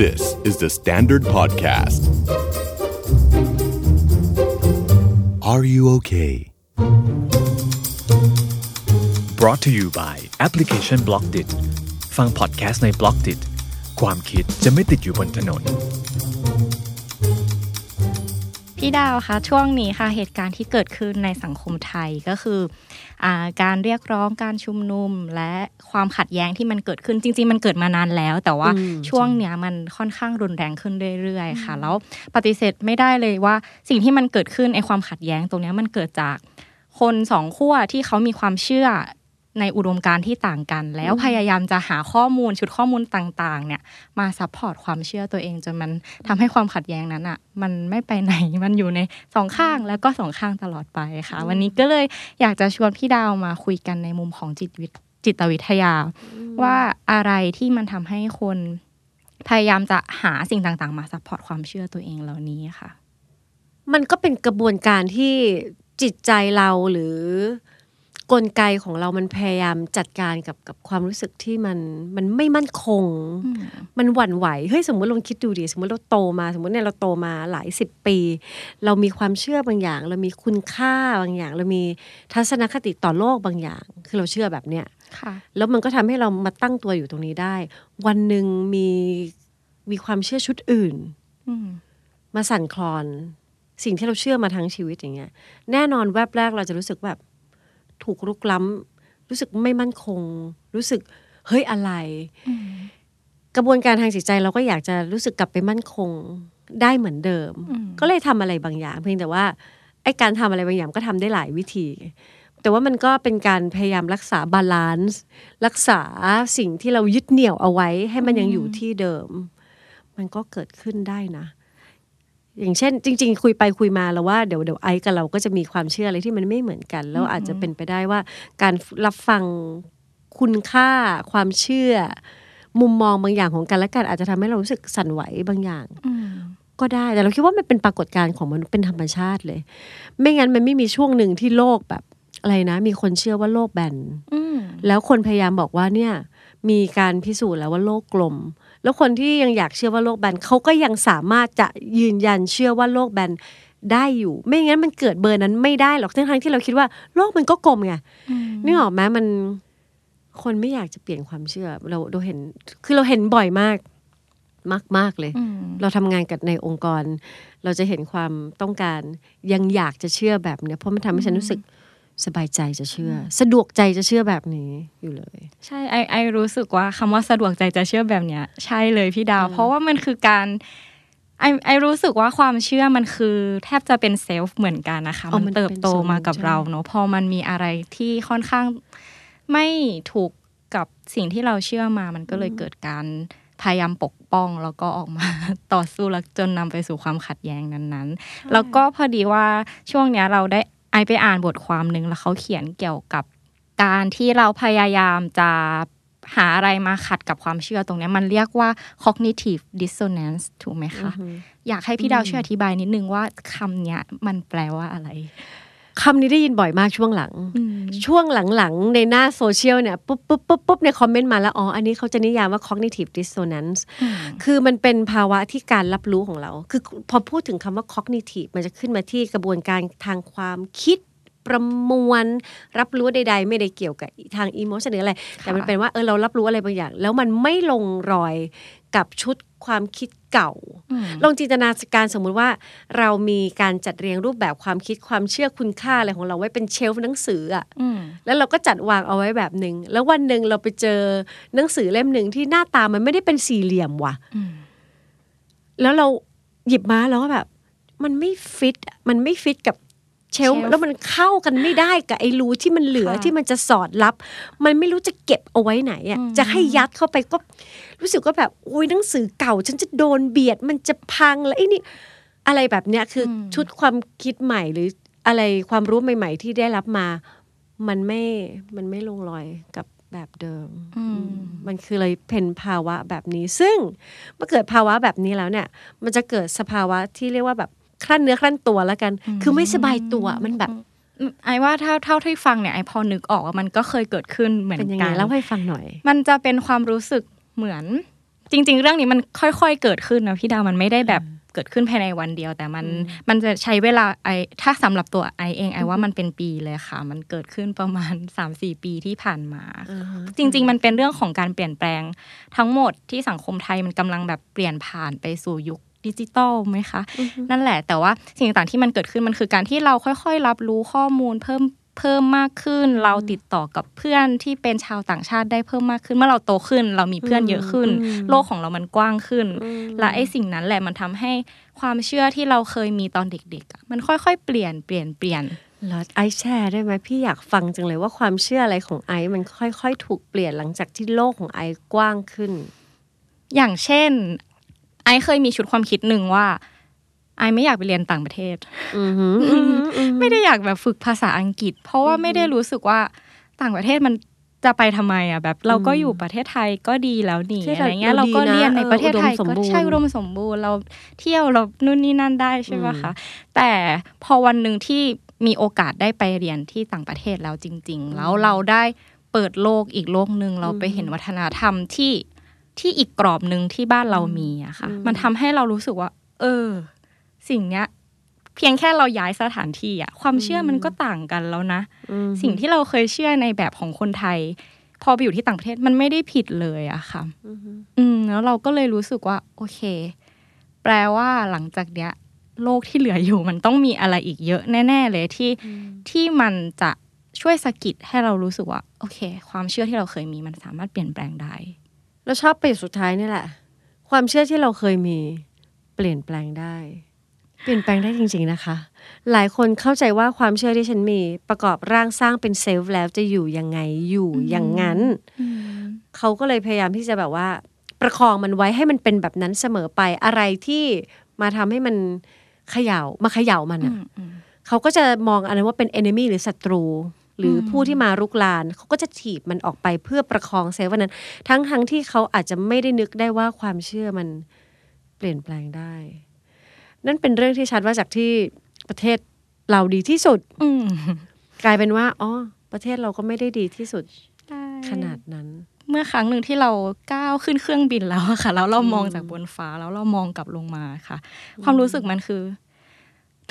This is the Standard Podcast. Are you okay? brought to you by แอปพลิเคชัน b l o c k d i t ฟังพอดแคสต์ใน b l o c k d i t ความคิดจะไม่ติดอยู่บนถนน พี่ดาวคะช่วงนี้ค่ะเหตุการณ์ที่เกิดขึ้นในสังคมไทยก็คืออาการเรียกร้องการชุมนุม และความขัดแย้งที่มันเกิดขึ้นจริง ๆ มันเกิดมานานแล้ว แต่ว่าช่วงเนี้ยมันค่อนข้างรุนแรงขึ้นเรื่อยๆ ค่ะ แล้วปฏิเสธไม่ได้เลยว่าสิ่งที่มันเกิดขึ้นไอความขัดแย้งตรงเนี้ยมันเกิดจากคนสองขั้วที่เขามีความเชื่อ ในอุดมการณ์ที่ต่างกัน แล้วพยายามจะหาข้อมูลชุดข้อมูลต่างๆ เนี่ยมา support ความเชื่อตัวเองจนมันทำให้ความขัดแย้งนั้นอะ มันไม่ไปไหนมันอยู่ในสองข้างแล้วก็สองข้างตลอดไปค่ะ วันนี้ก็เลยอยากจะชวนพี่ดาวมาคุยกันในมุมของจิตวิทจิตวิทยา ว่าอะไรที่มันทำให้คนพยายามจะหาสิ่งต่างๆ มา support ความเชื่อตัวเองเหล่านี้ค่ะ มันก็เป็นกระบวนการที่จิตใจเราหรือ กลไกของเรามันพยายามจัดการกับกับความรู้สึกที่มันมันไม่มั่นคง มันหวั่นไหวเฮ้ยสมมติลองคิดดูดิสมมติเราโตมา สมมติเนี่ยเราโตมาหลายสิบปี เรามีความเชื่อบางอย่าง เรามีคุณค่าบางอย่าง เรามีทัศนคติต่อโลกบางอย่าง คือเราเชื่อแบบเนี้ยค่ะแล้วมันก็ทำให้เรามาตั้งตัวอยู่ตรงนี้ได้ วันหนึ่งมีมีความเชื่อชุดอื่นอืมมาสั่นคลอน สิ่งที่เราเชื่อมาทั้งชีวิตอย่างเงี้ย แน่นอนแวบแรกเราจะรู้สึกแบบ ถูกรุกล้ำรู้สึกไม่มั่นคง รู้สึกเฮ้ยอะไร กระบวนการทางจิตใจเราก็อยากจะรู้สึกกลับไปมั่นคงได้เหมือนเดิม ก็เลยทำอะไรบางอย่าง เพียงแต่ว่าไอ้การทำอะไรบางอย่างก็ทำได้หลายวิธี แต่ว่ามันก็เป็นการพยายามรักษาบาลานซ์รักษาสิ่งที่เรายึดเหนี่ยวเอาไว้ ให้มันยังอยู่ที่เดิม มันก็เกิดขึ้นได้นะ อย่างเช่น จริง ๆ คุยไปคุยมาแล้วว่าเดี๋ยวเดี๋ยวไอซ์กับเราก็จะมีความเชื่ออะไรที่มันไม่เหมือนกัน แล้วอาจจะเป็นไปได้ว่า การรับฟังคุณค่าความเชื่อ มุมมองบางอย่างของกันและกันอาจจะทำให้เรารู้สึกสั่นไหวบางอย่างอืมก็ได้แต่เราคิดว่ามันเป็นปรากฏการณ์ของมนุษย์เป็นธรรมชาติเลย ไม่งั้นมันไม่มีช่วงหนึ่งที่โลกแบบอะไรนะ มีคนเชื่อว่าโลกแบนอืมแล้วคนพยายามบอกว่าเนี่ย มีการพิสูจน์แล้วว่าโลกกลม แล้วคนที่ยังอยากเชื่อว่าโลกแบนเขาก็ยังสามารถจะยืนยันเชื่อว่าโลกแบนได้อยู่ ไม่งั้นมันเกิดเบอร์นั้นไม่ได้หรอกทั้งๆที่เราคิดว่าโลกมันก็กลมไงนึกออกไหมมัน คนไม่อยากจะเปลี่ยนความเชื่อ เราเราเห็น คือเราเห็นบ่อยมาก มากมากเลยอืมเราทำงานกับในองค์กร เราจะเห็นความต้องการยังอยากจะเชื่อแบบเนี้ยเพราะมันทำให้ฉันรู้สึก สบายใจจะเชื่ออสะดวกใจจะเชื่อแบบนี้อยู่เลย ใช่ไอไอรู้สึกว่าคำว่าสะดวกใจจะเชื่อแบบเนี้ย ใช่เลยพี่ดาว เพราะว่ามันคือการไอไอรู้สึกว่าความเชื่อมันคือ แทบจะเป็นเซลฟ์เหมือนกันนะคะอ๋อมันมันเติบโตเป็นส่วนมากับใช่เราเนอะพอมันมีอะไรที่ค่อนข้างไม่ถูกกับสิ่งที่เราเชื่อมามันก็เลยเกิดการพยายามปกป้องแล้วก็ออกมาต่อสู้แล้วจนนำไปสู่ความขัดแย้งนั้นๆ แล้วก็พอดีว่าช่วงเนี้ยเราได้ ไอไปอ่านบทความหนึ่งแล้วเขาเขียนเกี่ยวกับการที่เราพยายามจะหาอะไรมาขัดกับความเชื่อตรงเนี้ยมันเรียกว่า cognitive dissonance ถูกไหมคะ อยากให้พี่ดาวช่วยอธิบายนิดนึงว่าคำเนี้ยมันแปลว่าอะไร คำนี้ได้ยินบ่อยมากช่วงหลัง ช่วงหลังๆ ในหน้าโซเชียลเนี่ยปุ๊บปุ๊บปุ๊บปุ๊บในคอมเมนต์มาแล้วอ๋ออันนี้เขาจะนิยามว่า cognitive dissonance คือมันเป็นภาวะที่การรับรู้ของเรา คือพอพูดถึงคำว่า cognitive มันจะขึ้นมาที่กระบวนการทางความคิดประมวลรับรู้ใด ๆ ไม่ได้เกี่ยวกับทาง emotion หรืออะไร แต่มันเป็นว่าเออเรารับรู้อะไรบางอย่าง แล้วมันไม่ลงรอยกับชุดความคิด เก่า ลองจินตนาการสมมุติว่า เรามีการจัดเรียงรูปแบบความคิดความเชื่อคุณค่าอะไรของเราไว้เป็นเชลฟ์หนังสืออะอืมแล้วเราก็จัดวางเอาไว้แบบหนึ่งแล้ววันหนึ่งเราไปเจอหนังสือเล่มหนึ่งที่หน้าตามันไม่ได้เป็นสี่เหลี่ยมว่ะอืมแล้วเราหยิบมาแล้วก็แบบ มันไม่ฟิตอะมันไม่ฟิตกับ เชลฟ์ shelf แล้วมันเข้ากันไม่ได้กับไอ้รูที่มันเหลือค่ะที่มันจะสอดรับ มันไม่รู้จะเก็บเอาไว้ไหนอะอืมจะให้ยัดเข้าไปก็รู้สึกว่าแบบโอ้ยหนังสือเก่า ฉันจะโดนเบียดมันจะพังแล้วไอ้นี่อะไรแบบเนี้ยคืออชุดความคิดใหม่หรืออะไรความรู้ใหม่ ๆ ที่ได้รับมา มันไม่มันไม่ลงรอยกับแบบเดิมอืมมันคือเลยเป็นภาวะแบบนี้ ซึ่งเมื่อเกิดภาวะแบบนี้แล้วเนี่ย มันจะเกิดสภาวะที่เรียกว่าแบบ คลั่นเนื้อคลั่นตัวแล้วกัน คือไม่สบายตัวมันแบบไอว่าเท่าเท่าที่ฟังเนี่ยไอพอนึกออกว่ามันก็เคยเกิดขึ้นเหมือนเป็นยังกัไงนเล่าให้ฟังหน่อย มันจะเป็นความรู้สึกเหมือน จริง ๆ เรื่องนี้มันค่อยๆเกิดขึ้นนะพี่ดาวมันไม่ได้แบบเกิดขึ้นภายในวันเดียว แต่มันมันจะใช้เวลาไอถ้าสำหรับตัวไอเองไอว่ามันเป็นปีเลยค่ะ มันเกิดขึ้นประมาณ 3-4 ปีที่ผ่านมา จริง ๆ มันเป็นเรื่องของการเปลี่ยนแปลงทั้งหมดที่สังคมไทยมันกำลังแบบเปลี่ยนผ่านไปสู่ยุค ดิจิตอลไหมคะ นั่นแหละแต่ว่าสิ่งต่างๆที่มันเกิดขึ้นมันคือการที่เราค่อย ๆ รับรู้ข้อมูลเพิ่มเพิ่มมากขึ้น เราติดต่อกับเพื่อนที่เป็นชาวต่างชาติได้เพิ่มมากขึ้น เมื่อเราโตขึ้น เรามีเพื่อนเยอะขึ้น โลกของเรามันกว้างขึ้น และไอ้สิ่งนั้นแหละมันทำให้ความเชื่อที่เราเคยมีตอนเด็กๆอะมันค่อยๆ เปลี่ยนเปลี่ยนเปลี่ยนแล้วไอซ์แชร์ได้ไหมพี่อยากฟังจังเลยว่าความเชื่ออะไรของไอซ์มันค่อยๆ ถูกเปลี่ยนหลังจากที่โลกของไอซ์กว้างขึ้น อย่างเช่น ไอเคยมีชุดความคิดหนึ่งว่า ไอไม่อยากไปเรียนต่างประเทศอือหืออือหืออือหือไม่ได้อยากแบบฝึกภาษาอังกฤษ เพราะว่าไม่ได้รู้สึกว่าต่างประเทศมันจะไปทำไมอะแบบ เราก็อยู่ประเทศไทยก็ดีแล้วนี่ใช่อะไรเงี้ยเราเราก็ดีนะเรียนในประเทศไทยเอออุดมสมก็บูรณ์ใช่อุดมสมบูรณ์เราเที่ยวเรานู่นนี่นั่นได้ใช่ไหมคะแต่พอวันหนึ่งที่มีโอกาสได้ไปเรียนที่ต่างประเทศแล้วจริง ๆ แล้วเราได้เปิดโลกอีกโลกหนึ่งเราไปเห็นวัฒนธรรมที่ ที่อีกกรอบหนึ่งที่บ้านเรามีอะค่ะ มันทำให้เรารู้สึกว่า เออ สิ่งเนี้ย เพียงแค่เราย้ายสถานที่อะความเชื่อมันก็ต่างกันแล้วนะ สิ่งที่เราเคยเชื่อในแบบของคนไทย พอไปอยู่ที่ต่างประเทศมันไม่ได้ผิดเลยอะค่ะ อืมแล้วเราก็เลยรู้สึกว่า โอเค แปลว่าหลังจากเนี้ย โลกที่เหลืออยู่มันต้องมีอะไรอีกเยอะแน่ ๆ เลยที่ที่มันจะช่วยสะกิดให้เรารู้สึกว่า โอเค ความเชื่อที่เราเคยมีมันสามารถเปลี่ยนแปลงได้ แล้วชอบประโยคสุดท้ายนี่แหละ ความเชื่อที่เราเคยมีเปลี่ยนแปลงได้ เปลี่ยนแปลงได้จริง ๆนะคะ หลายคนเข้าใจว่าความเชื่อที่ฉันมีประกอบร่างสร้างเป็นเซลฟ์แล้วจะอยู่ยังไงอยู่อย่างนั้น เขาก็เลยพยายามที่จะแบบว่า ประคองมันไว้ให้มันเป็นแบบนั้นเสมอไปอะไรที่มาทำให้มันเขย่ามาเขย่ามันอะเขาก็จะมองอันนั้นว่าเป็น enemy หรือศัตรู หรือผู้ที่มารุกรานเขาก็จะถีบมันออกไปเพื่อประคองเซลล์วันนั้น ทั้งทั้งที่เขาอาจจะไม่ได้นึกได้ว่าความเชื่อมันเปลี่ยนแปลงได้ นั่นเป็นเรื่องที่ชัดว่าจากที่ประเทศเราดีที่สุดอืมกลายเป็นว่าอ๋อประเทศเราก็ไม่ได้ดีที่สุดขนาดนั้น เมื่อครั้งหนึ่งที่เราก้าวขึ้นเครื่องบินแล้วอะค่ะแล้วเรามองจากบนฟ้าแล้วเรามองกลับลงมาค่ะ ความรู้สึกมันคือ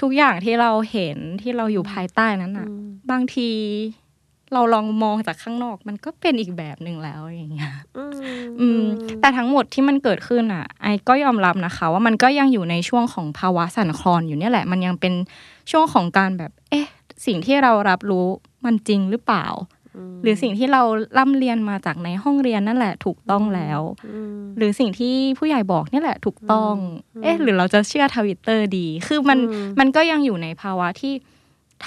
ทุกอย่างที่เราเห็นที่เราอยู่ภายใต้นั้นอะบางทีเราลองมองจากข้างนอก มันก็เป็นอีกแบบหนึ่งแล้วอย่างเงี้ยอืม แต่ทั้งหมดที่มันเกิดขึ้นอะ ไอ้ก็ยอมรับนะคะ ว่ามันก็ยังอยู่ในช่วงของภาวะสั่นคลอนอยู่เนี่ยแหละ มันยังเป็นช่วงของการแบบ เอ๊ะ สิ่งที่เรารับรู้มันจริงหรือเปล่า หรือสิ่งที่เราล่ำเรียนมาจากในห้องเรียนนั่นแหละถูกต้องแล้ว หรือสิ่งที่ผู้ใหญ่บอกเนี่ยแหละถูกต้อง เอ๊ะ หรือเราจะเชื่อทวิตเตอร์ดี คือมันมันก็ยังอยู่ในภาวะที่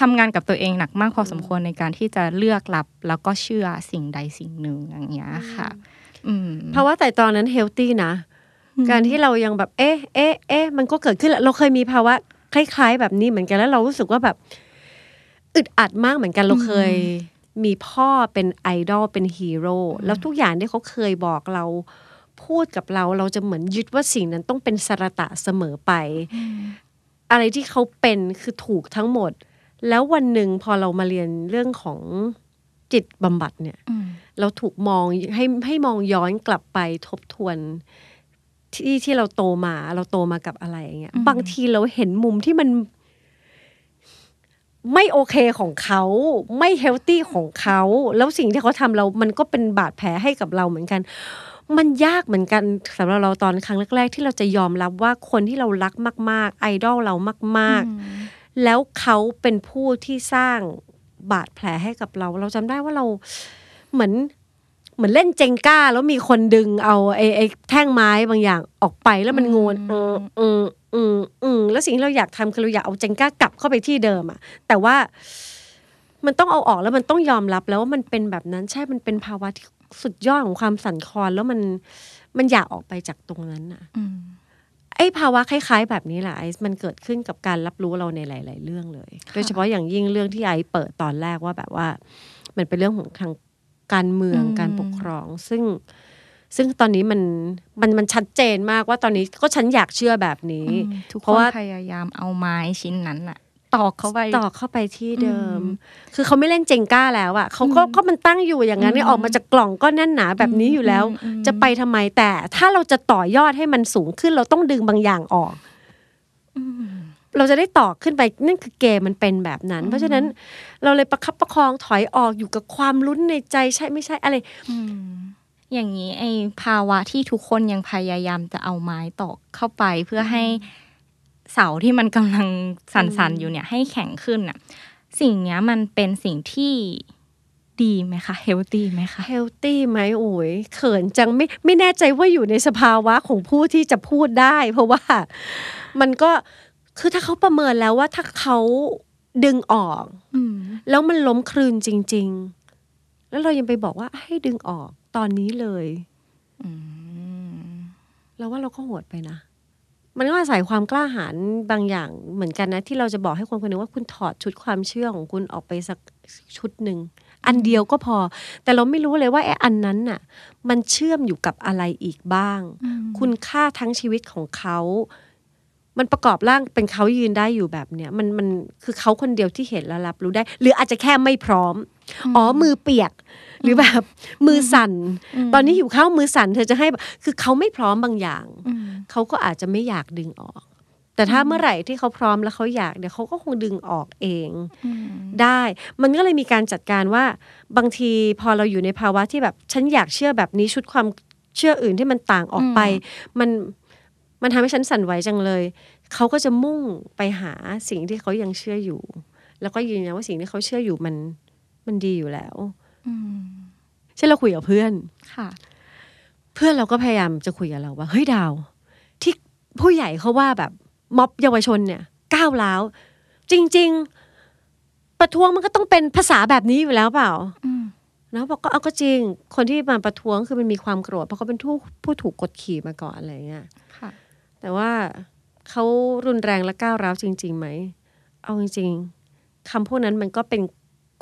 ทำงานกับตัวเองหนักมากพอสมควรในการที่จะเลือกรับ แล้วก็เชื่อสิ่งใดสิ่งหนึ่งอย่างเงี้ยค่ะอืมเพราะว่าแต่ตอนนั้นเฮลตี้นะ การที่เรายังแบบเอ๊ะเอ๊ะเอ๊ะมันก็เกิดขึ้นแหละเราเคยมีภาวะคล้าย ๆ แบบนี้เหมือนกันแล้วเรารู้สึกว่าแบบอึดอัดมากเหมือนกันเราเคย มีพ่อเป็นไอดอลเป็นฮีโร่แล้วทุกอย่างที่เขาเคยบอกเราพูดกับเราเราจะเหมือนยึดว่าสิ่งนั้นต้องเป็นสรตะเสมอไป อะไรที่เขาเป็นคือถูกทั้งหมด แล้ววันหนึ่งพอเรามาเรียนเรื่องของจิตบำบัดเนี่ย เราถูกมองให้ให้มองย้อนกลับไปทบทวนที่ที่เราโตมาเราโตมากับอะไรอย่างเงี้ยบางทีเราเห็นมุมที่มัน ไม่โอเคของเขาไม่เฮลตี้ของเขาแล้วสิ่งที่เขาทำเรา มันก็เป็นบาดแผลให้กับเราเหมือนกัน มันยากเหมือนกันสำหรับเราตอนครั้งแรก ๆ ที่เราจะยอมรับว่าคนที่เรารักมาก ๆ ไอดอลเรามาก ๆ แล้วเขาเป็นผู้ที่สร้างบาดแผลให้กับเรา เราจำได้ว่าเราเหมือนเหมือนเล่นเจงก้า แล้วมีคนดึงเอาไอ้ไอ้แท่งไม้บางอย่างออกไปแล้วมันงวนอืมอืม อืมอืมแล้วสิ่งที่เราอยากทำคือเราอยากเอาเจงก้ากลับเข้าไปที่เดิมอะแต่ว่ามันต้องเอาออกแล้วมันต้องยอมรับแล้วว่ามันเป็นแบบนั้นใช่มันเป็นภาวะที่สุดยอดของความสั่นคลอนแล้วมันมันอยากออกไปจากตรงนั้นอะไอ้ภาวะคล้าย ๆ แบบนี้แหละไอ้มันเกิดขึ้นกับการรับรู้เราในหลาย ๆ เรื่องเลย โดยเฉพาะอย่างยิ่งเรื่องที่ไอ้เปิดตอนแรกว่าแบบว่า มันเป็นเรื่องของทางการเมืองอืมการปกครอง ซึ่ง ซึ่งตอนนี้มันมันมันชัดเจนมากว่าตอนนี้ก็ฉันอยากเชื่อแบบนี้ทุกเพคราะนว่าพยายามเอาไม้ชิ้นนั้นอะตอกเข้าไปตอกเข้าไปที่เดิมอืมคือเขาไม่เล่นเจงก้าแล้วอะเขาก็ก็มันตั้งอยู่อย่างนั้นเนี่ยอืมออกมาจากกล่องก็แน่นหนาแบบนี้อยู่แล้วอืมอืมจะไปทำไมแต่ถ้าเราจะต่อยอดให้มันสูงขึ้นเราต้องดึงบางอย่างออกเราจะได้ต่อขึ้นไปนั่นคือเกมมันเป็นแบบนั้น เพราะฉะนั้นเราเลยประคับประคองถอยออกอยู่กับความลุ้นในใจใช่ไม่ใช่อะไร อืมอย่างนี้ไอภาวะที่ทุกคนยังพยายามจะเอาไม้ตอกเข้าไปเพื่อให้เสาที่มันกำลังสั่นๆอยู่เนี่ย ให้แข็งขึ้นน่ะ สิ่งเนี้ยมันเป็นสิ่งที่ดีไหมคะเฮลตี้ไหมคะเฮลตี้ไหมโอ้ยเขินจังไม่ไม่แน่ใจว่าอยู่ในสภาวะของผู้ที่จะพูดได้ เพราะว่ามันก็คือถ้าเขาประเมินแล้วว่าถ้าเขาดึงออกอืมแล้วมันล้มคลืนจริง ๆ แล้วเรายังไปบอกว่าให้ดึงออก ตอนนี้เลยอืมเราว่าเราก็โหดไปนะมันก็อาศัยความกล้าหาญบางอย่างเหมือนกันนะ ที่เราจะบอกให้คนคนหนึงว่าคุณถอดชุดความเชื่อของคุณออกไปสักชุดหนึ่งอันเดียวก็พอ แต่เราไม่รู้เลยว่าไอ้อันนั้นน่ะ มันเชื่อมอยู่กับอะไรอีกบ้าง คุณค่าทั้งชีวิตของเขา มันประกอบร่างเป็นเขายืนได้อยู่แบบเนี้ยมันมันคือเขาคนเดียวที่เห็นและรับรู้ได้ หรืออาจจะแค่ไม่พร้อม อ๋อมือเปียก หรือแบบมือสั่น ตอนนี้หิวข้าวมือสั่นเธอจะให้แบบคือเขาไม่พร้อมบางอย่างอืมเขาก็อาจจะไม่อยากดึงออก แต่ถ้าเมื่อไหร่ที่เขาพร้อมแล้วเขาอยากเดี๋ยวเขาก็คงดึงออกเองอืมได้ มันก็เลยมีการจัดการว่าบางทีพอเราอยู่ในภาวะที่แบบฉันอยากเชื่อแบบนี้ชุดความเชื่ออื่นที่มันต่างออกไป มันมันทำให้ฉันสั่นไหวจังเลย เขาก็จะมุ่งไปหาสิ่งที่เขายังเชื่ออยู่ แล้วก็ยืนยันว่าสิ่งที่เขาเชื่ออยู่มันมันดีอยู่แล้วอืม เช่นเราคุยกับเพื่อนค่ะ เพื่อนเราก็พยายามจะคุยกับเราว่าเฮ้ยดาว ที่ผู้ใหญ่เขาว่าแบบม็อบเยาวชนเนี่ยก้าวร้าวจริง ๆ ประท้วงมันก็ต้องเป็นภาษาแบบนี้อยู่แล้วเปล่าอืมนะบอกก็เอาก็จริง คนที่มาประท้วงคือมันมีความโกรธเพราะเขาเป็นผู้ผู้ถูกกดขี่มาก่อนอะไรเงี้ยค่ะแต่ว่าเขารุนแรงและก้าวร้าวจริงๆไหม เอาจริง ๆคำพูดนั้นมันก็เป็น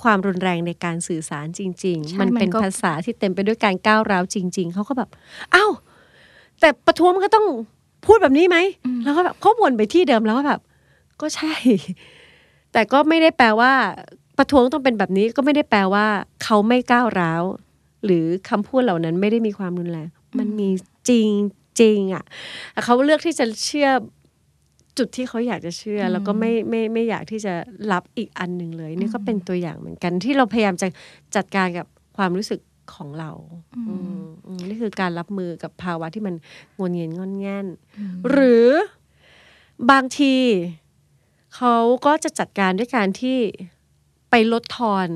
ความรุนแรงในการสื่อสารจริงใช่ๆมันเป็นมันก็ภาษาที่เต็มไปด้วยการก้าวร้าวจริง ๆ เขาก็แบบอ้าวแต่ประท้วงมันก็ต้องพูดแบบนี้ไหมแล้วก็แบบเขาวนไปที่เดิมแล้วก็แบบ ก็ใช่ แต่ก็ไม่ได้แปลว่า ประท้วงต้องเป็นแบบนี้ก็ไม่ได้แปลว่า เขาไม่ก้าวร้าว หรือคำพูดเหล่านั้นไม่ได้มีความรุนแรง มันมีจริงจริงอะแต่เขาเลือกที่จะเชื่อ จุดที่เขาอยากจะเชื่ออแล้วก็ไม่ไม่ไม่อยากที่จะรับอีกอันหนึ่งเลย นี่ก็เป็นตัวอย่างเหมือนกันที่เราพยายามจะจัดการกับความรู้สึกของเราอืมอืมนี่คือการรับมือกับภาวะที่มันงวนเงียนงอนแง่น หรือบางทีเขาก็จะจัดการด้วยการที่ไปลดทอน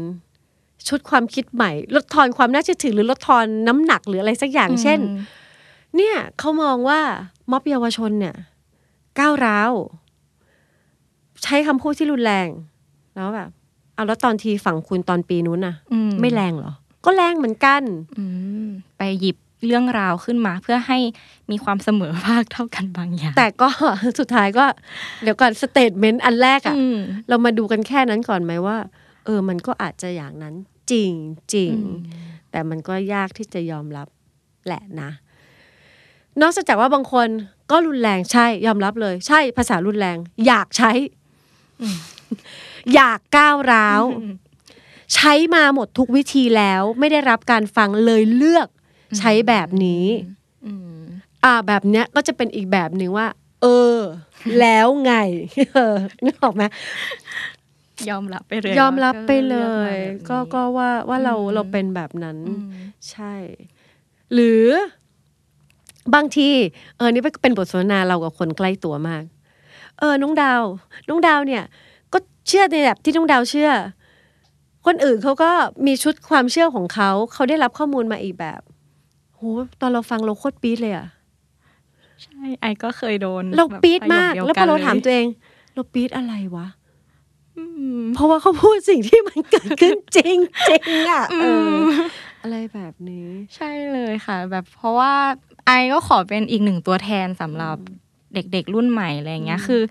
ชุดความคิดใหม่ ลดทอนความน่าเชื่อถือ หรือลดทอนน้ำหนักหรืออะไรสักอย่าง เช่น เนี่ยเขามองว่าม็อบเยาวชนเนี่ย ก้าวร้าว ใช้คำพูดที่รุนแรง แล้วแบบเอาแล้วตอนทีฝั่งคุณตอนปีนู้นน่ะอืไม่แรงเหรอ ก็แรงเหมือนกันอืมไปหยิบเรื่องราวขึ้นมาเพื่อให้มีความเสมอภาคเท่ากันบางอย่าง แต่ก็สุดท้ายก็ เดี๋ยวก่อน statement อันแรกอะอืมเรามาดูกันแค่นั้นก่อนไหมว่า เออ มันก็อาจจะอย่างนั้นจริงจริงแต่มันก็ยากที่จะยอมรับแหละนะ นอกจากว่าบางคน ก็รุนแรงใช่ยอมรับเลย ใช่ภาษารุนแรง อยากใช้ อยากก้าวร้าว ใช้มาหมดทุกวิธีแล้ว ไม่ได้รับการฟังเลยเลือกใช้แบบนี้อืมอ่าแบบเนี้ยก็จะเป็นอีกแบบหนึ่งว่า เออ แล้วไงเออนึกออกไหมยอมรับไปเลยยอมรับไปเลว่าก็ยลือกมาแบบนี้ก็ก็ว่าว่าเราอืมเราเป็นแบบนั้นอืมใช่ หรือ บางทีเออนี่เป็นบทสนทนาเรากับคนใกล้ตัวมาก เออน้องดาว น้องดาวเนี่ย ก็เชื่อในแบบที่น้องดาวเชื่อ คนอื่นเขาก็มีชุดความเชื่อของเขาเขาได้รับข้อมูลมาอีกแบบโหตอนเราฟังเราโคตรปี๊ดเลยอะใช่ไอก็เคยโดนเราแบบปี๊ดมากประโยคดียแล้วพอเรานถามลยตัวเอง เราปี๊ดอะไรวะอืมเพราะว่าเขาพูดสิ่งที่มันเกิดขึ้นจริงจริงๆอะเออออะไรแบบนี้ ใช่เลยค่ะ แบบเพราะว่า ไอก็ขอเป็นอีกหนึ่งตัวแทนสำหรับเด็กๆรุ่นใหม่อะไรอย่างเงี้ยคือ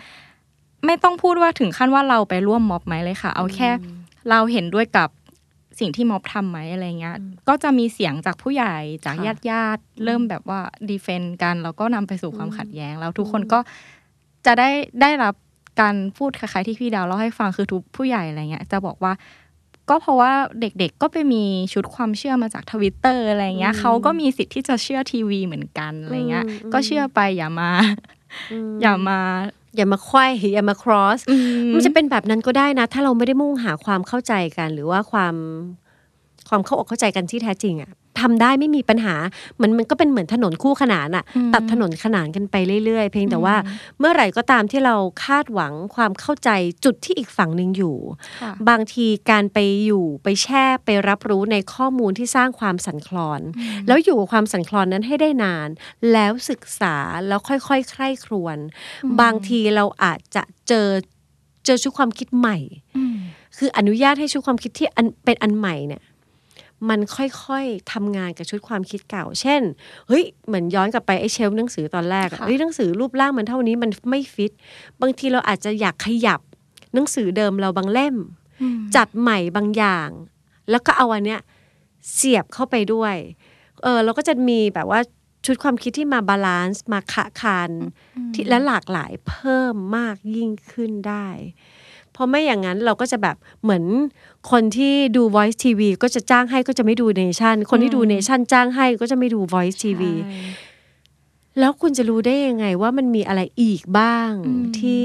ไม่ต้องพูดว่าถึงขั้นว่าเราไปร่วมม็อบไหมเลยค่ะ เอาแค่ เราเห็นด้วยกับสิ่งที่ม็อบทำไหมอะไรเงี้ย ก็จะมีเสียงจากผู้ใหญ่จากค่ะญาติญาติๆเริ่มแบบว่าดีเฟนต์กันแล้วก็นำไปสู่ความขัดแย้ง แล้วทุกคนก็จะได้ได้รับการพูดคล้ายๆที่พี่ดาวเล่าให้ฟังคือทุกผู้ใหญ่อะไรเงี้ยจะบอกว่า ก็เพราะว่าเด็กๆก็ไปมีชุดความเชื่อมาจากทวิตเตอร์อะไรเงี้ยเขาก็มีสิทธิ์ที่จะเชื่อทีวีเหมือนกันอะไรเงี้ย ก็เชื่อไปอย่ามา อย่ามาอย่ามาควายอย่ามา cross มันจะเป็นแบบนั้นก็ได้นะ ถ้าเราไม่ได้มุ่งหาความเข้าใจกัน หรือว่าความ ความเข้าอกเข้าใจกันที่แท้จริงอะทำได้ไม่มีปัญหา มันมันก็เป็นเหมือนถนนคู่ขนานอะอืมตัดถนนขนานกันไปเรื่อย ๆ เพียงแต่ว่า เมื่อไหร่ก็ตามที่เราคาดหวังความเข้าใจจุดที่อีกฝั่งหนึ่งอยู่ค่ะบางทีการไปอยู่ไปแช่ไปรับรู้ในข้อมูลที่สร้างความสั่นคลอน แล้วอยู่กับความสั่นคลอนนั้นให้ได้นาน แล้วศึกษาแล้วค่อยๆ ใคร่ครวญบางทีเราอาจจะเจอเจอชุดความคิดใหม่อืมคืออนุญาตให้ชุดความคิดที่อันเป็นอันใหม่เนี่ย มันค่อยๆทำงานกับชุดความคิดเก่า เช่น เฮ้ย เหมือนย้อนกลับไปไอ้ shelf หนังสือตอนแรกอะค่ะเฮ้ยหนังสือรูปร่างมันเท่านี้มันไม่ฟิต บางทีเราอาจจะอยากขยับหนังสือเดิมเราบางเล่มอืมจัดใหม่บางอย่าง แล้วก็เอาอันเนี้ยเสียบเข้าไปด้วย เออเราก็จะมีแบบว่าชุดความคิดที่มา balance มาขะคานที่และหลากหลายเพิ่มมากยิ่งขึ้นได้ เพราะไม่อย่างนั้นเราก็จะแบบเหมือนคนที่ดู Voice TV ก็จะจ้างให้ก็จะไม่ดูเนชั่นคนที่ดูเนชั่นจ้างให้ก็จะไม่ดู Voice TV ใช่แล้วคุณจะรู้ได้ยังไงว่ามันมีอะไรอีกบ้างอืมที่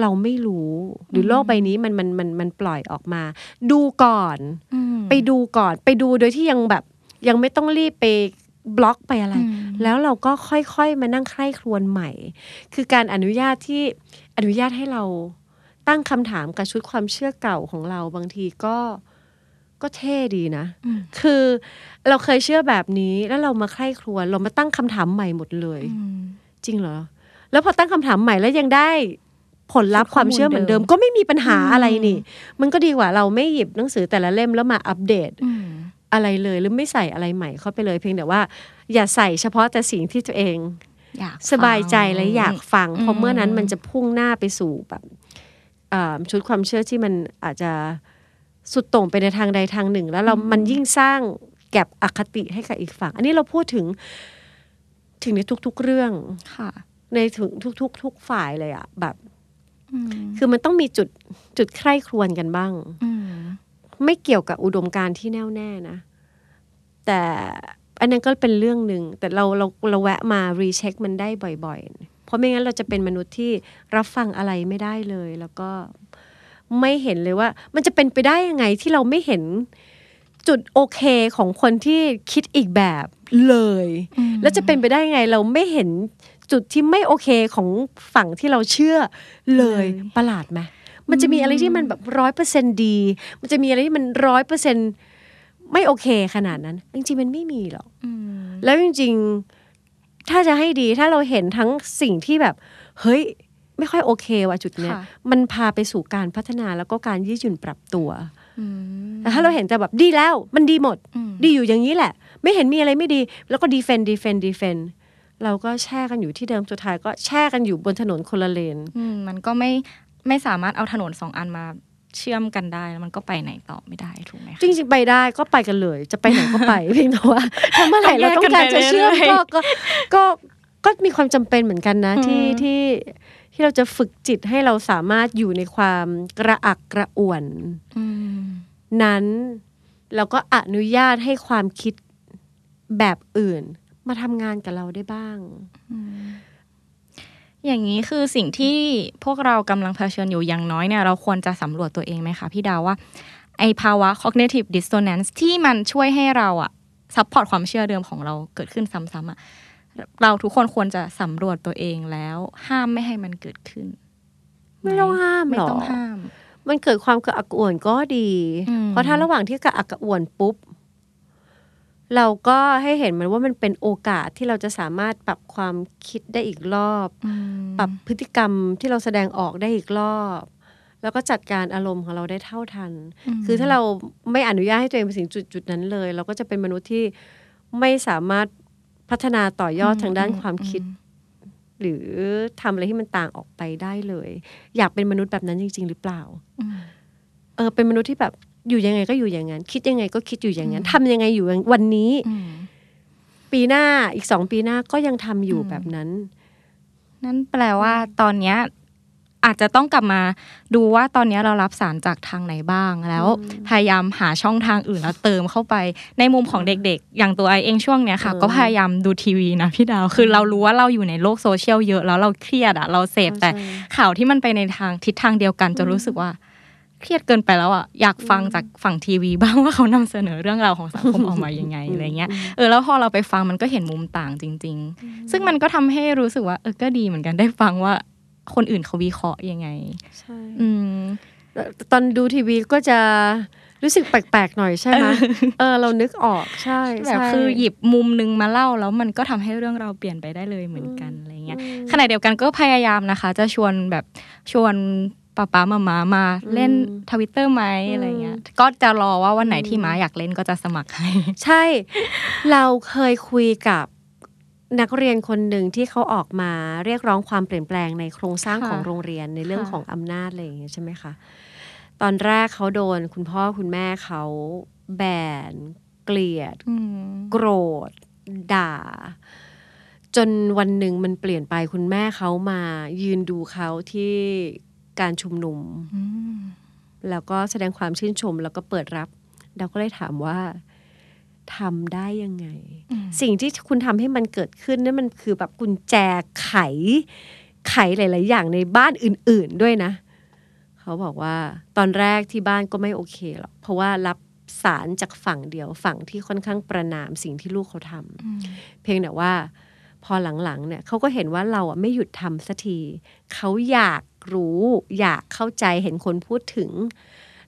เราไม่รู้หรือโลกใบนี้มันมันมันมันปล่อยออกมา ดูก่อนอืมไปดูก่อนไปดูโดยที่ยังแบบ ยังไม่ต้องรีบไปบล็อกไปอะไรอืมแล้วเราก็ค่อยๆมานั่งใคร่ครวญใหม่ คือการอนุญาตที่อนุญาตให้เรา ตั้งคำถามกับชุดความเชื่อเก่าของเราบางทีก็ก็เท่ดีนะอืมคือเราเคยเชื่อแบบนี้แล้วเรามาใคร่ครวญเรามาตั้งคำถามใหม่หมดเลยอืมจริงเหรอ แล้วพอตั้งคำถามใหม่แล้วยังได้ผลลัพธ์ข้คอมูลวามเชื่อเหมือนเดิมเดิม ก็ไม่มีปัญหาอะไรนี่อืมมันก็ดีกว่าเราไม่หยิบหนังสือแต่ละเล่มแล้วมาอัปเดตอืมอะไรเลยหรือไม่ใส่อะไรใหม่เข้าไปเลย เพียงแต่ว่า อย่าใส่เฉพาะแต่สิ่งที่ตัวเองอยากสบายใจและอยากฟังเพราะอืมเมื่อนั้นมันจะพุ่งหน้าไปสู่แบบอ่า ชุดความเชื่อที่มันอาจจะสุดโต่งไปในทางใดทางหนึ่ง แล้วเรา มันยิ่งสร้างแก็บอคติให้กับอีกฝั่ง อันนี้เราพูดถึงถึงในทุก ๆ เรื่องค่ะ ในถึงทุกๆทุกฝ่ายเลยอะแบบอืมคือมันต้องมีจุดจุดใคร่ครวญกันบ้างอืมไม่เกี่ยวกับอุดมการณ์ที่แน่วแน่นะ แต่อันนั้นก็เป็นเรื่องหนึ่ง แต่เราเราเราแวะมารีเช็คมันได้บ่อย ๆ เพราะไม่งั้นเราจะเป็นมนุษย์ที่รับฟังอะไรไม่ได้เลย แล้วก็ไม่เห็นเลยว่า มันจะเป็นไปได้ยังไงที่เราไม่เห็นจุดโอเคของคนที่คิดอีกแบบเลย แล้วจะเป็นไปได้ยังไงเราไม่เห็นจุดที่ไม่โอเคของฝั่งที่เราเชื่อเลยเลยประหลาดไหมมันจะมีอะไรที่มันแบบร้อยเปอร์เซ็นดี มันจะมีอะไรที่มันร้อยเปอร์เซ็นไม่โอเคขนาดนั้น จริงๆมันไม่มีหรอกอืมแล้วจริง ๆ ถ้าจะให้ดีถ้าเราเห็นทั้งสิ่งที่แบบ เฮ้ย ไม่ค่อยโอเคว่ะจุดเนี้ยค่ะมันพาไปสู่การพัฒนาแล้วก็การยืดหยุ่นปรับตัวอืมแต่ถ้าเราเห็นแต่แบบดีแล้วมันดีหมดอืมดีอยู่อย่างนี้แหละ ไม่เห็นมีอะไรไม่ดี แล้วก็ดีเฟนดีเฟนดีเฟนเราก็แช่กันอยู่ที่เดิมสุดท้ายก็แช่กันอยู่บนถนนคนละเลนอืมมันก็ไม่ไม่สามารถเอาถนนสองอันมา เชื่อมกันได้แล้วมันก็ไปไหนต่อไม่ได้ถูกไหมคะจริงๆไปได้ก็ไปกันเลย จะไปไหนก็ไปเพียงแต่ว่าถ้าเมื่อไหร่เราต้องการจะเชื่อมต้องแยกกันไปเรื่ก็อยก็ก็ก็มีความจำเป็นเหมือนกันนะที่อืมที่ที่เราจะฝึกจิตให้เราสามารถอยู่ในความกระอักกระอ่วนอืมนั้นเราก็อนุญาตให้ความคิดแบบอื่น มาทำงานกับเราได้บ้าง อย่างนี้คือสิ่งที่พวกเรากำลังเผชิญอยู่อย่างน้อยเนี่ยเราควรจะสำรวจตัวเองไหมคะพี่ดาวว่าไอภาวะ cognitive dissonance ที่มันช่วยให้เราอะ support ความเชื่อเดิมของเราเกิดขึ้นซ้ำๆอะเราทุกคนควรจะสำรวจตัวเองแล้ว ห้ามไม่ให้มันเกิดขึ้น ไม่ต้องห้ามไม่หรอต้องห้าม มันเกิดความกระอักกระอ่วนก็ดีอืมเพราะถ้าระหว่างที่กระอักกระอ่วนปุ๊บ เราก็ให้เห็นมันว่ามันเป็นโอกาสที่เราจะสามารถปรับความคิดได้อีกรอบอืมปรับพฤติกรรมที่เราแสดงออกได้อีกรอบ แล้วก็จัดการอารมณ์ของเราได้เท่าทัน คือถ้าเราไม่อนุญาตให้ตัวเองไปถึงจุดจุดๆนั้นเลย เราก็จะเป็นมนุษย์ที่ไม่สามารถพัฒนาต่อยอดทางด้านความคิด หรือทำอะไรที่มันต่างออกไปได้เลย อยากเป็นมนุษย์แบบนั้นจริง ๆ หรือเปล่าอืมเออเป็นมนุษย์ที่แบบ อยู่ยังไงก็อยู่อย่างนั้น คิดยังไงก็คิดอยู่อย่างนั้นทำยังไงอยู่วันนี้อืมปีหน้าอีกสองปีหน้าก็ยังทำอยู่อืมแบบนั้น นั่นแปลว่าตอนเนี้ยอาจจะต้องกลับมาดูว่าตอนนี้เรารับสารจากทางไหนบ้างแล้ว พยายามหาช่องทางอื่นแล้วเติมเข้าไปในมุมของเด็กๆ อย่างตัวไอเองช่วงเนี้ยค่ะเออก็พยายามดูทีวีนะพี่ดาวคือเรารู้ว่าเราอยู่ในโลกโซเชียลเยอะแล้วเราเครียดอะเราเสพแต่ข่าวที่มันไปในทางทิศทางเดียวกันจะรู้สึกว่า เครียดเกินไปแล้วอะอยากฟังจากฝั่งทีวีบ้างว่าเขานำเสนอเรื่องราวของสังคมออกมายังไงอะไรเงี้ยเออแล้วพอเราไปฟังมันก็เห็นมุมต่างจริง ๆ ซึ่งมันก็ทำให้รู้สึกว่าเออก็ดีเหมือนกันได้ฟังว่าคนอื่นเขาวิเคราะห์ยังไงใช่อืมตอนดูทีวีก็จะรู้สึกแปลกๆหน่อยใช่ไหมเออเรานึกออกใช่แบบใช่คือหยิบมุมนึงมาเล่าแล้วมันก็ทำให้เรื่องเราวเปลี่ยนไปได้เลยเหมือนกันอะไรเงี้ยขณะเดียวกันก็พยายามนะคะ จะชวนแบบชวน ป้าป้ามามามาเล่นทวิตเตอร์ไหมอะไรเงี้ย ก็จะรอว่าวันไหนที่ม้าอยากเล่นก็จะสมัครให้ ใช่ เราเคยคุยกับนักเรียนคนหนึ่งที่เขาออกมาเรียกร้องความเปลี่ยนแปลงในโครงสร้างค่ะของโรงเรียนในเรื่องค่ะของอำนาจอะไรอย่างเงี้ยใช่ไหมคะ ตอนแรกเขาโดนคุณพ่อคุณแม่เขาแบน เกลียดอืมโกรธ ด่า จนวันหนึ่งมันเปลี่ยนไปคุณแม่เขามายืนดูเขาที่ การชุมนุมอืมแล้วก็แสดงความชื่นชมแล้วก็เปิดรับ เราก็เลยถามว่าทำได้ยังไง สิ่งที่คุณทำให้มันเกิดขึ้นนั่นมันคือแบบกุญแจไข ไขหลาย ๆ อย่างในบ้านอื่น ๆ ด้วยนะ เขาบอกว่าตอนแรกที่บ้านก็ไม่โอเคหรอกเพราะว่ารับสารจากฝั่งเดียวฝั่งที่ค่อนข้างประนามสิ่งที่ลูกเขาทำเพียงแต่ว่า พอหลังๆเนี่ยเขาก็เห็นว่าเราอะไม่หยุดทำสักทีเขาอยากรู้อยากเข้าใจเห็นคนพูดถึง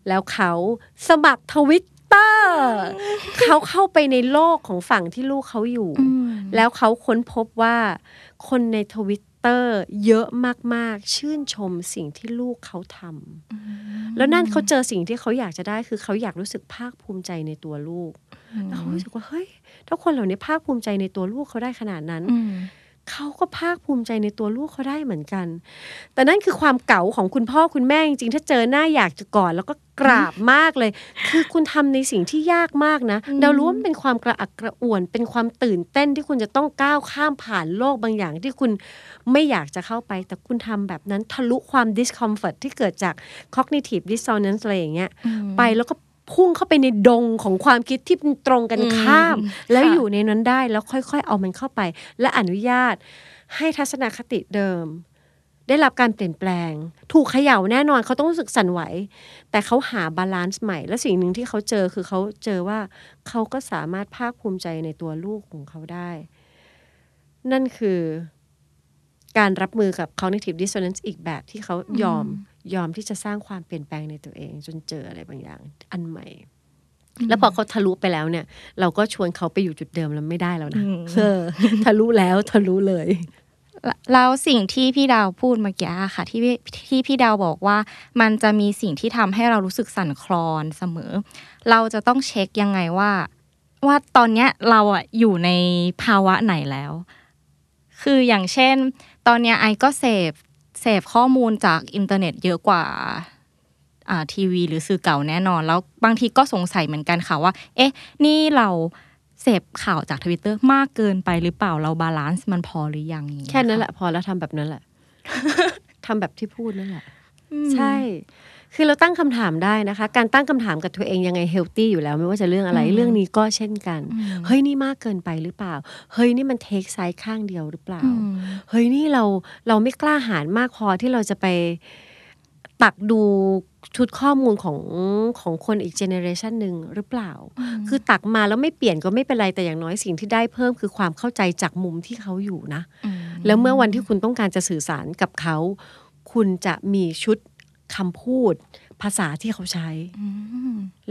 แล้วเขาสมัครทวิตเตอร์เขาเข้าไปในโลกของฝั่งที่ลูกเขาอยู่ แล้วเขาค้นพบว่า คนในทวิตเตอร์เยอะมากๆ ชื่นชมสิ่งที่ลูกเขาทำแล้วนั่นเขาเจอสิ่งที่เขาอยากจะได้คือเขาอยากรู้สึกภาคภูมิใจในตัวลูกแล้ว เขารู้สึกว่าเฮ้ยถ้าคนเหล่านี้ภาคภูมิใจในตัวลูกเขาได้ขนาดนั้นอืมเขาก็ภาคภูมิใจในตัวลูกเขาได้เหมือนกัน แต่นั่นคือความเก๋าของคุณพ่อคุณแม่จริงๆ ถ้าเจอหน้าอยากจะกอดแล้วก็กราบมากเลย คือคุณทำในสิ่งที่ยากมากนะ เรารู้ว่ามันเป็นความกระอักกระอ่วน เป็นความตื่นเต้นที่คุณจะต้องก้าวข้ามผ่านโลกบางอย่างที่คุณไม่อยากจะเข้าไป แต่คุณทำแบบนั้นทะลุความ discomfort ที่เกิดจาก cognitive dissonance อะไรอย่างเงี้ย ไปแล้วก็ พุ่งเข้าไปในดงของความคิดที่มันตรงกันข้าม แล้วค่ะอยู่ในนั้นได้แล้วค่อยๆ เอามันเข้าไป และอนุญาตให้ทัศนคติเดิม ได้รับการเปลี่ยนแปลง ถูกเขย่าแน่นอนเขาต้องรู้สึกสั่นไหว แต่เขาหา balance ใหม่ และสิ่งหนึ่งที่เขาเจอคือเขาเจอว่าเขาก็สามารถภาคภูมิใจในตัวลูกของเขาได้ นั่นคือการรับมือกับ cognitive dissonance อีกแบบที่เขายอม ยอมที่จะสร้างความเปลี่ยนแปลงในตัวเอง จนเจออะไรบางอย่าง อันใหม่ แล้วพอเขาทะลุไปแล้วเนี่ย เราก็ชวนเขาไปอยู่จุดเดิมแล้วไม่ได้แล้วนะเออทะลุแล้วทะลุเลยแล้วสิ่งที่พี่ดาวพูดเมื่อกี้อะค่ะที่พี่ที่พี่ดาวบอกว่า มันจะมีสิ่งที่ทำให้เรารู้สึกสั่นคลอนเสมอ เราจะต้องเช็คยังไงว่า ว่าตอนเนี้ยเราอะอยู่ในภาวะไหนแล้ว คืออย่างเช่น ตอนเนี้ยไอก็เสพ เสพข้อมูลจากอินเทอร์เน็ตเยอะกว่าอ่าทีวีหรือสื่อเก่าแน่นอน แล้วบางทีก็สงสัยเหมือนกันค่ะว่า เอ๊ะ นี่เราเสพข่าวจากทวิตเตอร์มากเกินไปหรือเปล่าเรา balance มันพอหรือยังอย่างเงี้ยแค่นั้นแหค่ะละพอแล้วทำแบบนั้นแหละทำแบบที่พูดนั่นแหละ ใช่ คือเราตั้งคำถามได้นะคะ การตั้งคำถามกับตัวเองยังไง healthy อยู่แล้ว ไม่ว่าจะเรื่องอะไรเรื่องนี้ก็เช่นกัน เฮ้ยนี่มากเกินไปหรือเปล่า เฮ้ยนี่มันเทคไซด์ข้างเดียวหรือเปล่า เฮ้ยนี่เราเราไม่กล้าหาญมากพอที่เราจะไปตักดูชุดข้อมูลของของคนอีกเจเนอเรชันหนึ่งหรือเปล่า คือตักมาแล้วไม่เปลี่ยนก็ไม่เป็นไรแต่อย่างน้อยสิ่งที่ได้เพิ่มคือความเข้าใจจากมุมที่เขาอยู่นะ แล้วเมื่อวันที่คุณต้องการจะสื่อสารกับเขา คุณจะมีชุดคำพูด ภาษาที่เขาใช้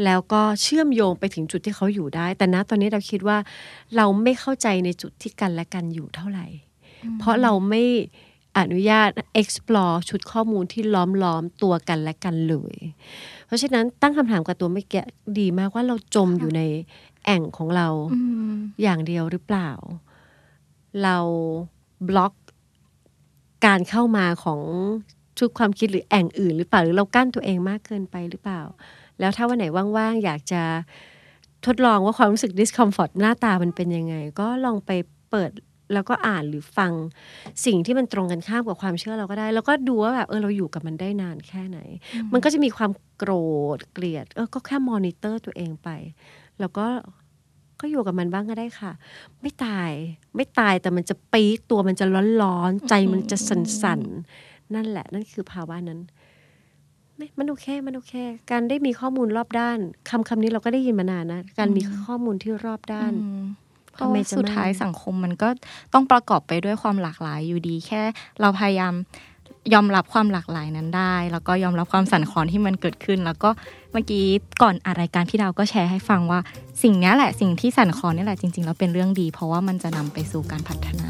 แล้วก็เชื่อมโยงไปถึงจุดที่เขาอยู่ได้ แต่ณตอนนี้เราคิดว่า เราไม่เข้าใจในจุดที่กันและกันอยู่เท่าไหร่ เพราะเราไม่อนุญาต explore ชุดข้อมูลที่ล้อมล้อมตัวกันและกันเลย เพราะฉะนั้นตั้งคำถามกับตัวไม่แกดีมากว่าเราจมอยู่ในแอ่งของเราอย่างเดียวหรือเปล่า เราบล็อกการเข้ามาของ ชุดความคิดหรือแอ่งอื่นหรือเปล่าหรือเรากั้นตัวเองมากเกินไปหรือเปล่า แล้วถ้าวันไหนว่างๆอยากจะทดลองว่าความรู้สึก discomfort หน้าตามันเป็นยังไง ก็ลองไปเปิดแล้วก็อ่านหรือฟังสิ่งที่มันตรงกันข้ามกับความเชื่อเราก็ได้ แล้วก็ดูว่าแบบเออเราอยู่กับมันได้นานแค่ไหน มันก็จะมีความโกรธเกลียดเออก็แค่มอนิเตอร์ตัวเองไป แล้วก็ก็อยู่กับมันบ้างก็ได้ค่ะ ไม่ตายไม่ตายแต่มันจะปี๊ดตัวมันจะร้อนๆ ใจมันจะสั่นๆ นั่นแหละนั่นคือภาวะนั้นไม่มันโอเคมันโอเค การได้มีข้อมูลรอบด้านคำคำนี้เราก็ได้ยินมานานนะ การมีข้อมูลที่รอบด้านอืมเพทำราะไมว่าจะสุดท้ายไม่สังคมมันก็ต้องประกอบไปด้วยความหลากหลายอยู่ดี แค่เราพยายามยอมรับความหลากหลายนั้นได้ แล้วก็ยอมรับความสั่นคลอนที่มันเกิดขึ้น แล้วก็เมื่อกี้ก่อนอารายการพี่ดาวก็แชร์ให้ฟังว่า สิ่งเนี้ยแหละสิ่งที่สั่นคลอนนี่แหละจริงๆแล้วเป็นเรื่องดี เพราะว่ามันจะนำไปสู่การพัฒนา